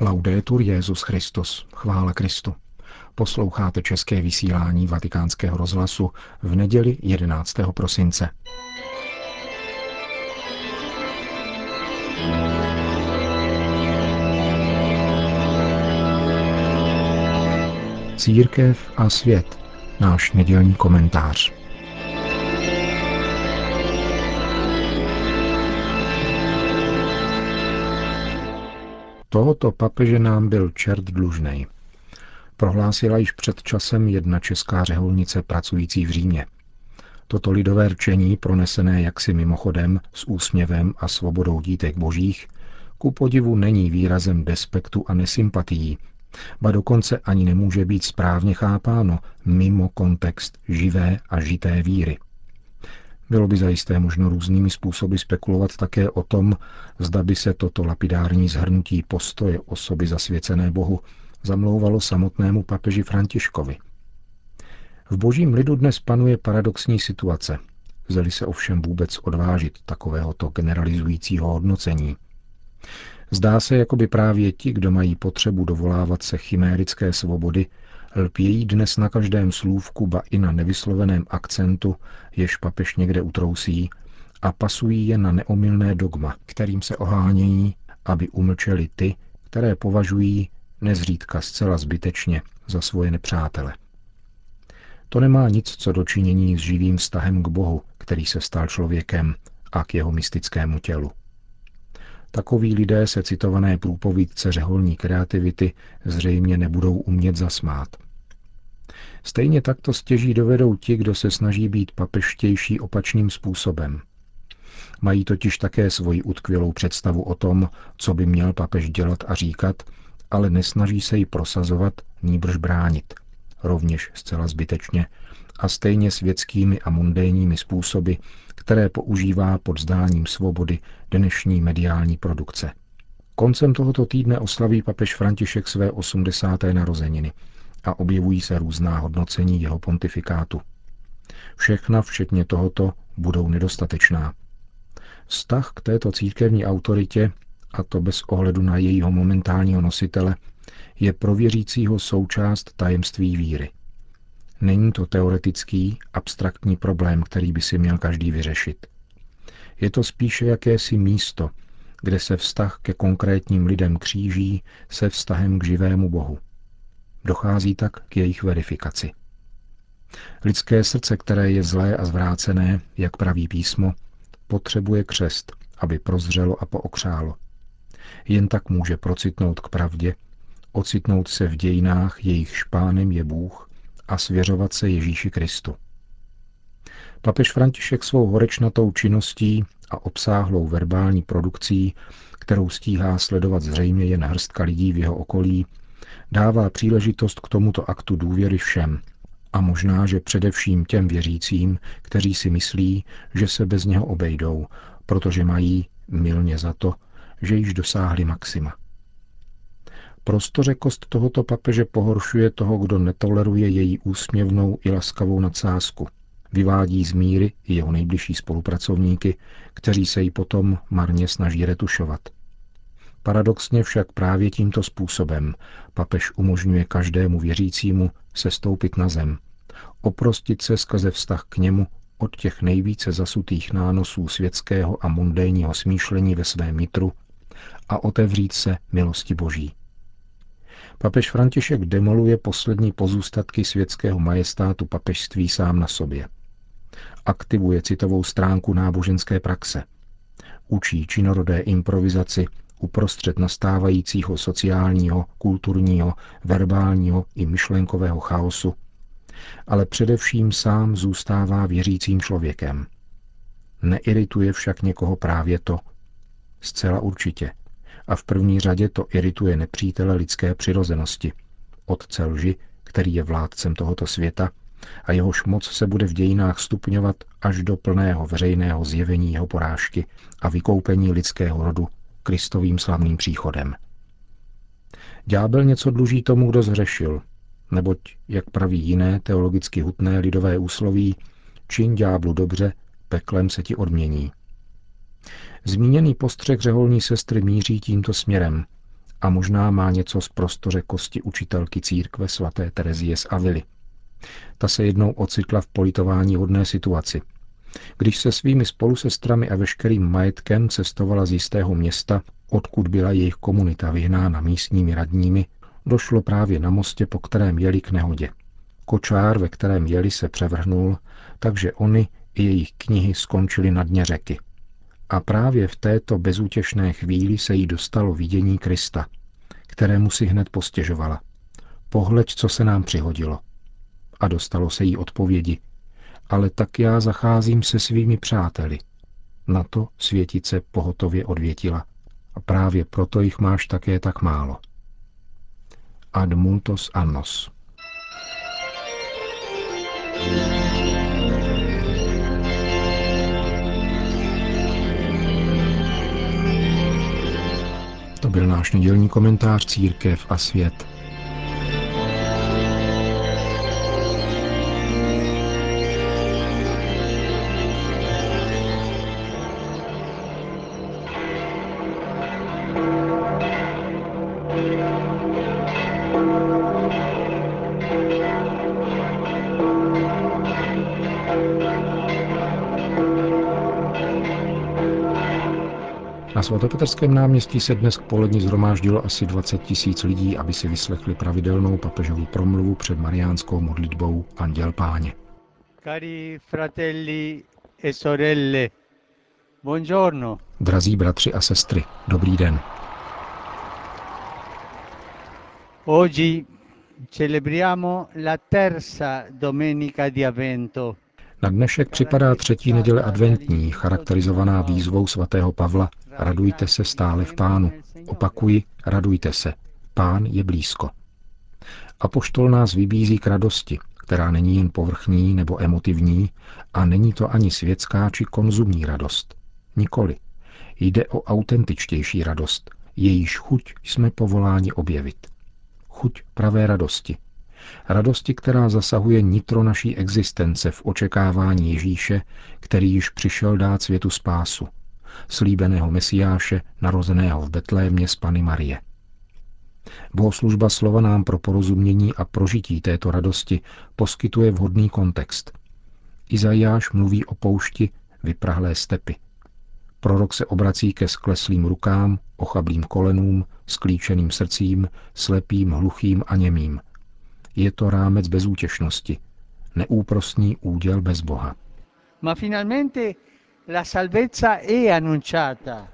Laudetur Jezus Christus, chvála Kristu. Posloucháte české vysílání Vatikánského rozhlasu v neděli 11. prosince. Církev a svět. Náš nedělní komentář. Tohoto papeže nám byl čert dlužnej. Prohlásila již před časem jedna česká řeholnice pracující v Římě. Toto lidové rčení, pronesené jaksi mimochodem s úsměvem a svobodou dítek božích, ku podivu není výrazem despektu a nesympatií, ba dokonce ani nemůže být správně chápáno mimo kontext živé a žité víry. Bylo by zajisté možno různými způsoby spekulovat také o tom, zda by se toto lapidární zhrnutí postoje osoby zasvěcené Bohu zamlouvalo samotnému papeži Františkovi. V božím lidu dnes panuje paradoxní situace. Zeli se ovšem vůbec odvážit takovéhoto generalizujícího hodnocení. Zdá se, jako by právě ti, kdo mají potřebu dovolávat se chimérické svobody, lpějí dnes na každém slůvku, ba i na nevysloveném akcentu, jež papež někde utrousí, a pasují je na neomilné dogma, kterým se ohánějí, aby umlčeli ty, které považují nezřídka zcela zbytečně za svoje nepřátele. To nemá nic co dočinění s živým vztahem k Bohu, který se stal člověkem a k jeho mystickému tělu. Takoví lidé se citované průpovídce řeholní kreativity zřejmě nebudou umět zasmát. Stejně tak to stěží dovedou ti, kdo se snaží být papeštější opačným způsobem. Mají totiž také svoji utkvělou představu o tom, co by měl papež dělat a říkat, ale nesnaží se ji prosazovat, níbrž bránit. Rovněž zcela zbytečně a stejně světskými a mundénními způsoby, které používá pod zdáním svobody dnešní mediální produkce. Koncem tohoto týdne oslaví papež František své 80. narozeniny a objevují se různá hodnocení jeho pontifikátu. Všechna, včetně tohoto, budou nedostatečná. Vztah k této církevní autoritě, a to bez ohledu na jejího momentálního nositele, je pro věřícího součást tajemství víry. Není to teoretický, abstraktní problém, který by si měl každý vyřešit. Je to spíše jakési místo, kde se vztah ke konkrétním lidem kříží se vztahem k živému Bohu. Dochází tak k jejich verifikaci. Lidské srdce, které je zlé a zvrácené, jak praví písmo, potřebuje křest, aby prozřelo a pookřálo. Jen tak může procitnout k pravdě, ocitnout se v dějinách, jejich špánem je Bůh a svěřovat se Ježíši Kristu. Papež František svou horečnatou činností a obsáhlou verbální produkcí, kterou stíhá sledovat zřejmě jen hrstka lidí v jeho okolí, dává příležitost k tomuto aktu důvěry všem, a možná, že především těm věřícím, kteří si myslí, že se bez něho obejdou, protože mají, milně za to, že již dosáhli maxima. Prostořekost tohoto papeže pohoršuje toho, kdo netoleruje její úsměvnou i laskavou nadsázku. Vyvádí z míry jeho nejbližší spolupracovníky, kteří se jí potom marně snaží retušovat. Paradoxně však právě tímto způsobem papež umožňuje každému věřícímu sestoupit na zem, oprostit se skrze vztah k němu od těch nejvíce zasutých nánosů světského a mundénního smýšlení ve svém mitru a otevřít se milosti Boží. Papež František demoluje poslední pozůstatky světského majestátu papežství sám na sobě. Aktivuje citovou stránku náboženské praxe. Učí činorodé improvizaci uprostřed nastávajícího sociálního, kulturního, verbálního i myšlenkového chaosu, ale především sám zůstává věřícím člověkem. Neirituje však někoho právě to? Zcela určitě – a v první řadě to irituje nepřítele lidské přirozenosti, otce lži, který je vládcem tohoto světa a jehož moc se bude v dějinách stupňovat až do plného veřejného zjevení jeho porážky a vykoupení lidského rodu Kristovým slavným příchodem. Ďábel něco dluží tomu, kdo zhřešil, neboť, jak praví jiné teologicky hutné lidové úsloví, čin ďáblu dobře, peklem se ti odmění. Zmíněný postřeh řeholní sestry míří tímto směrem a možná má něco z prostoře kosti učitelky církve svaté Terezie z Avily. Ta se jednou ocitla v politování hodné situaci. Když se svými spolusestrami a veškerým majetkem cestovala z jistého města, odkud byla jejich komunita vyhnána místními radními, došlo právě na mostě, po kterém jeli k nehodě. Kočár, ve kterém jeli, se převrhnul, takže oni i jejich knihy skončily na dně řeky. A právě v této bezútěšné chvíli se jí dostalo vidění Krista, kterému si hned postěžovala. Pohleď, co se nám přihodilo. A dostalo se jí odpovědi. Ale tak já zacházím se svými přáteli. Na to světice pohotově odvětila. A právě proto jich máš také tak málo. Ad multos annos. To byl náš nedělní komentář Církev a svět. Na svatopetrském náměstí se dnes k poledni zhromáždilo asi 20 tisíc lidí, aby si vyslechli pravidelnou papežovu promluvu před mariánskou modlitbou Anděl Páně. Cari fratelli e sorelle, buongiorno. Drazí bratři a sestry, dobrý den. Oggi celebriamo la terza domenica di Avvento. Na dnešek připadá třetí neděle adventní, charakterizovaná výzvou svatého Pavla Radujte se stále v pánu. Opakuji, radujte se. Pán je blízko. Apoštol nás vybízí k radosti, která není jen povrchní nebo emotivní a není to ani světská či konzumní radost. Nikoli. Jde o autentičtější radost, jejíž chuť jsme povoláni objevit. Chuť pravé radosti, Radosti, která zasahuje nitro naší existence v očekávání Ježíše, který již přišel dát světu spásu, slíbeného Mesiáše, narozeného v Betlémě z Pany Marie. Bohoslužba slova nám pro porozumění a prožití této radosti poskytuje vhodný kontext. Izajáš mluví o poušti vyprahlé stepy. Prorok se obrací ke skleslým rukám, ochablým kolenům, sklíčeným srdcím, slepým, hluchým a němým – je to rámec bezútěšnosti, neúprostný úděl bez Boha.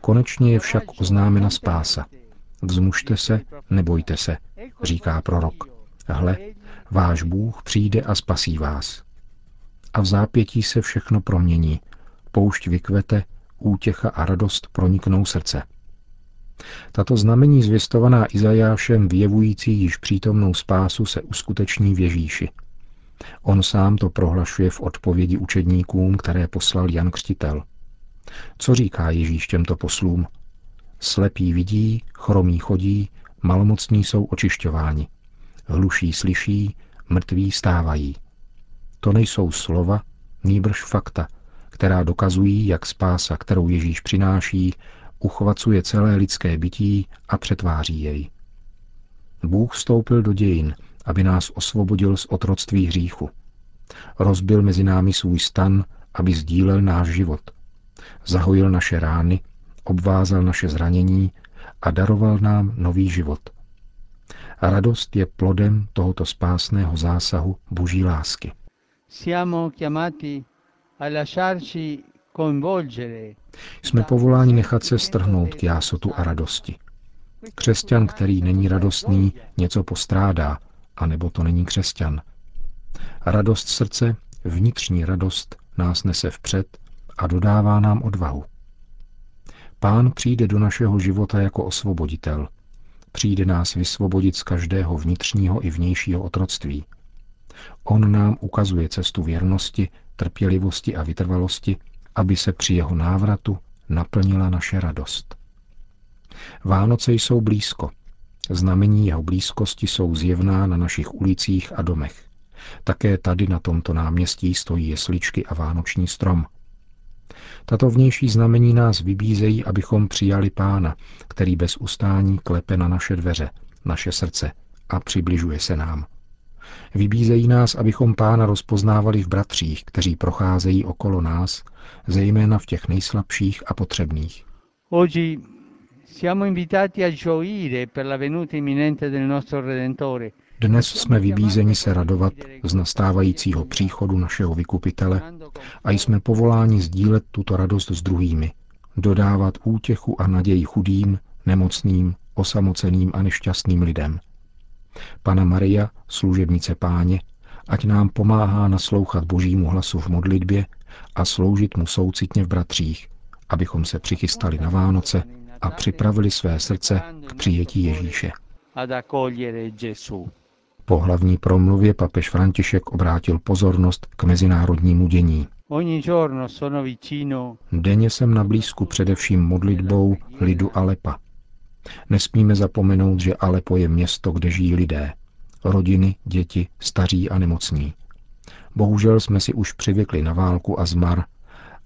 Konečně je však oznámena spása. Vzmužte se, nebojte se, říká prorok. Hle, váš Bůh přijde a spasí vás. A v zápětí se všechno promění. Poušť vykvete, útěcha a radost proniknou srdce. Tato znamení zvěstovaná Izajášem vyjevující již přítomnou spásu se uskuteční v Ježíši. On sám to prohlašuje v odpovědi učedníkům, které poslal Jan Křtitel. Co říká Ježíš těmto poslům? Slepí vidí, chromí chodí, malomocní jsou očišťováni. Hluší slyší, mrtví stávají. To nejsou slova, nýbrž fakta, která dokazují, jak spása, kterou Ježíš přináší, uchvacuje celé lidské bytí a přetváří jej. Bůh vstoupil do dějin, aby nás osvobodil z otroctví hříchu. Rozbil mezi námi svůj stan, aby sdílel náš život. Zahojil naše rány, obvázal naše zranění a daroval nám nový život. Radost je plodem tohoto spásného zásahu boží lásky. Siamo chiamati a lasciarci jsme povoláni nechat se strhnout k jásotu a radosti. Křesťan, který není radostný, něco postrádá, anebo to není křesťan. Radost srdce, vnitřní radost, nás nese vpřed a dodává nám odvahu. Pán přijde do našeho života jako osvoboditel. Přijde nás vysvobodit z každého vnitřního i vnějšího otroctví. On nám ukazuje cestu věrnosti, trpělivosti a vytrvalosti, aby se při jeho návratu naplnila naše radost. Vánoce jsou blízko. Znamení jeho blízkosti jsou zjevná na našich ulicích a domech. Také tady na tomto náměstí stojí jesličky a vánoční strom. Tato vnější znamení nás vybízejí, abychom přijali Pána, který bez ustání klepe na naše dveře, naše srdce a přibližuje se nám. Vybízejí nás, abychom Pána rozpoznávali v bratřích, kteří procházejí okolo nás, zejména v těch nejslabších a potřebných. Oggi siamo invitati a gioire per la venuta imminente del nostro Redentore. Dnes jsme vybízeni se radovat z nastávajícího příchodu našeho vykupitele a jsme povoláni sdílet tuto radost s druhými, dodávat útěchu a naději chudým, nemocným, osamoceným a nešťastným lidem. Pana Maria, služebnice páně, ať nám pomáhá naslouchat božímu hlasu v modlitbě a sloužit mu soucitně v bratřích, abychom se přichystali na Vánoce a připravili své srdce k přijetí Ježíše. Po hlavní promluvě papež František obrátil pozornost k mezinárodnímu dění. Denně jsem na blízku především modlitbou lidu Alepa. Nesmíme zapomenout, že Alepo je město, kde žijí lidé. Rodiny, děti, staří a nemocní. Bohužel jsme si už přivykli na válku a zmar,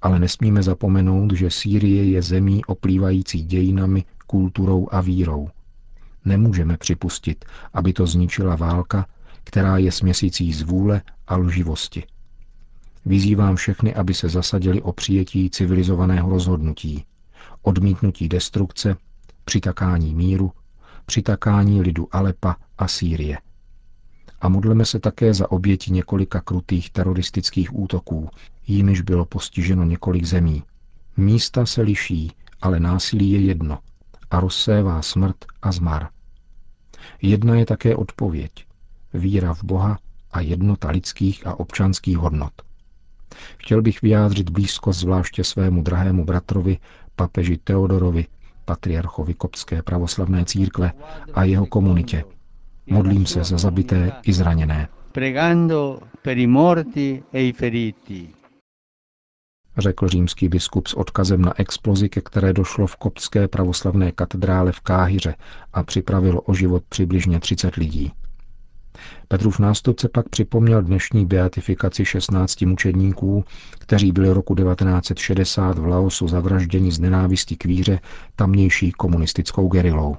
ale nesmíme zapomenout, že Sýrie je zemí oplývající dějinami, kulturou a vírou. Nemůžeme připustit, aby to zničila válka, která je směsící zvůle a lživosti. Vyzývám všechny, aby se zasadili o přijetí civilizovaného rozhodnutí, odmítnutí destrukce, přitakání míru, přitakání lidu Alepa a Sýrie. A modleme se také za oběti několika krutých teroristických útoků, jimiž bylo postiženo několik zemí. Místa se liší, ale násilí je jedno a rozsévá smrt a zmar. Jedna je také odpověď, víra v Boha a jednota lidských a občanských hodnot. Chtěl bych vyjádřit blízko zvláště svému drahému bratrovi, papeži Teodorovi, patriarchovi Kopské pravoslavné církve a jeho komunitě. Modlím se za zabité i zraněné. E řekl římský biskup s odkazem na explozi, ke které došlo v koptské pravoslavné katedrále v Káhyře a připravilo o život přibližně 30 lidí. Petrův nástupce pak připomněl dnešní beatifikaci 16 mučedníků, kteří byli roku 1960 v Laosu zavražděni z nenávistí k víře tamnější komunistickou gerilou.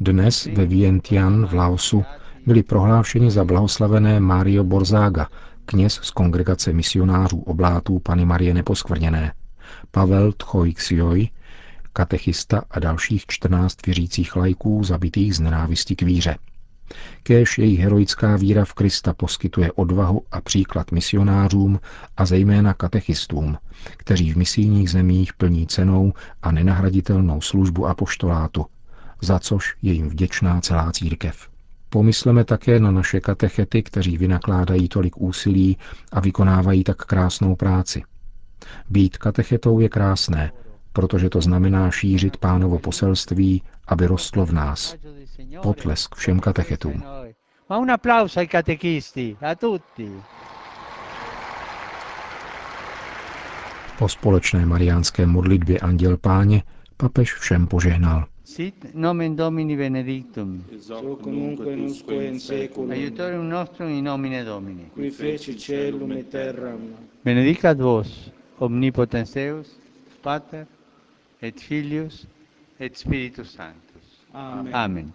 Dnes ve Vientiane v Laosu byli prohlášeni za blahoslavené Mario Borzaga, kněz z kongregace misionářů oblátů Pany Marie Neposkvrněné, Pavel Tchojxioj, katechista a dalších 14 věřících lajků zabitých z nenávistí k víře. Kéž jejich heroická víra v Krista poskytuje odvahu a příklad misionářům a zejména katechistům, kteří v misijních zemích plní cenou a nenahraditelnou službu apoštolátu, za což je jim vděčná celá církev. Pomysleme také na naše katechety, kteří vynakládají tolik úsilí a vykonávají tak krásnou práci. Být katechetou je krásné, protože to znamená šířit pánovo poselství, aby rostlo v nás. Potlesk všem katechetům. Po společné mariánské modlitbě Anděl Páně papež všem požehnal. Sit nomen Domini benedictum. Et usque in seculum. Aiutorium nostrum in nomine Domini. Qui feci celum et terram. Benedicat vos, omnipotens Deus, Pater, et Filius, et Spiritus Sanctus. Amen. Amen.